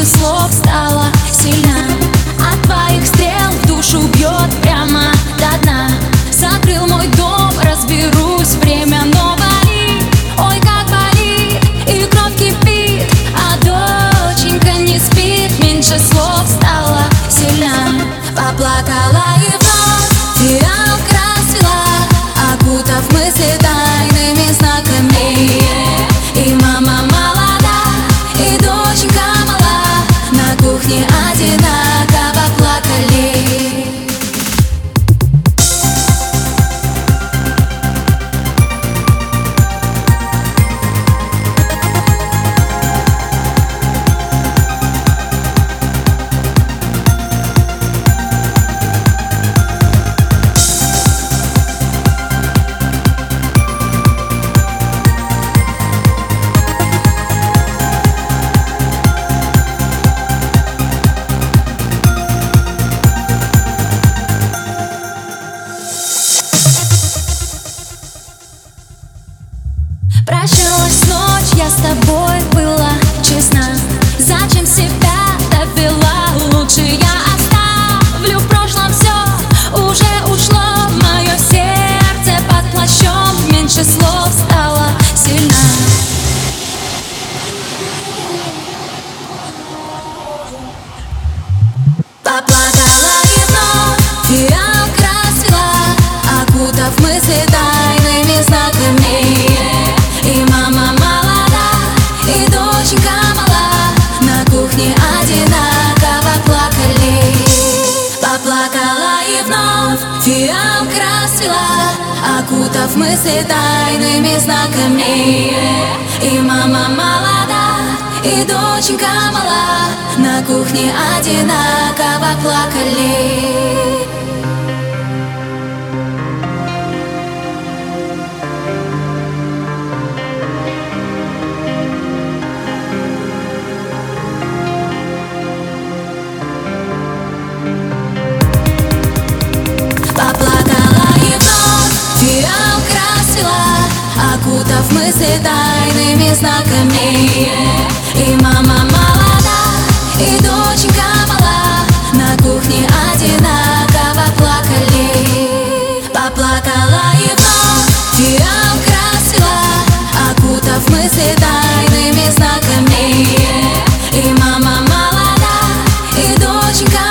наших слов стала сильна. От твоих стрел в душу бьет прямо до дна. Закрыл мой дом, разберусь, время, но болит Ой, как болит, и кровь кипит А доченька не спит, меньше слов стала сильна. Поплакала и вновь фиалка расцвела Окутав мысли песни о С тобой была честна. Зачем себя довела? Лучше я оставлю в прошлом все Уже ушло мое сердце под плащом Меньше доченька мала На кухне одинаково плакали. Поплакала и вновь фиалка расцвела Окутав мысли тайными знаками. И мама молода, и доченька мала. На кухне одинаково плакали тела Окутав мысли тайными знаками. И мама молода, и доченька мала На кухне одинаково плакали. Поплакала и вновь фиалка расцвела Окутав мысли тайными знаками. И мама молода, и доченька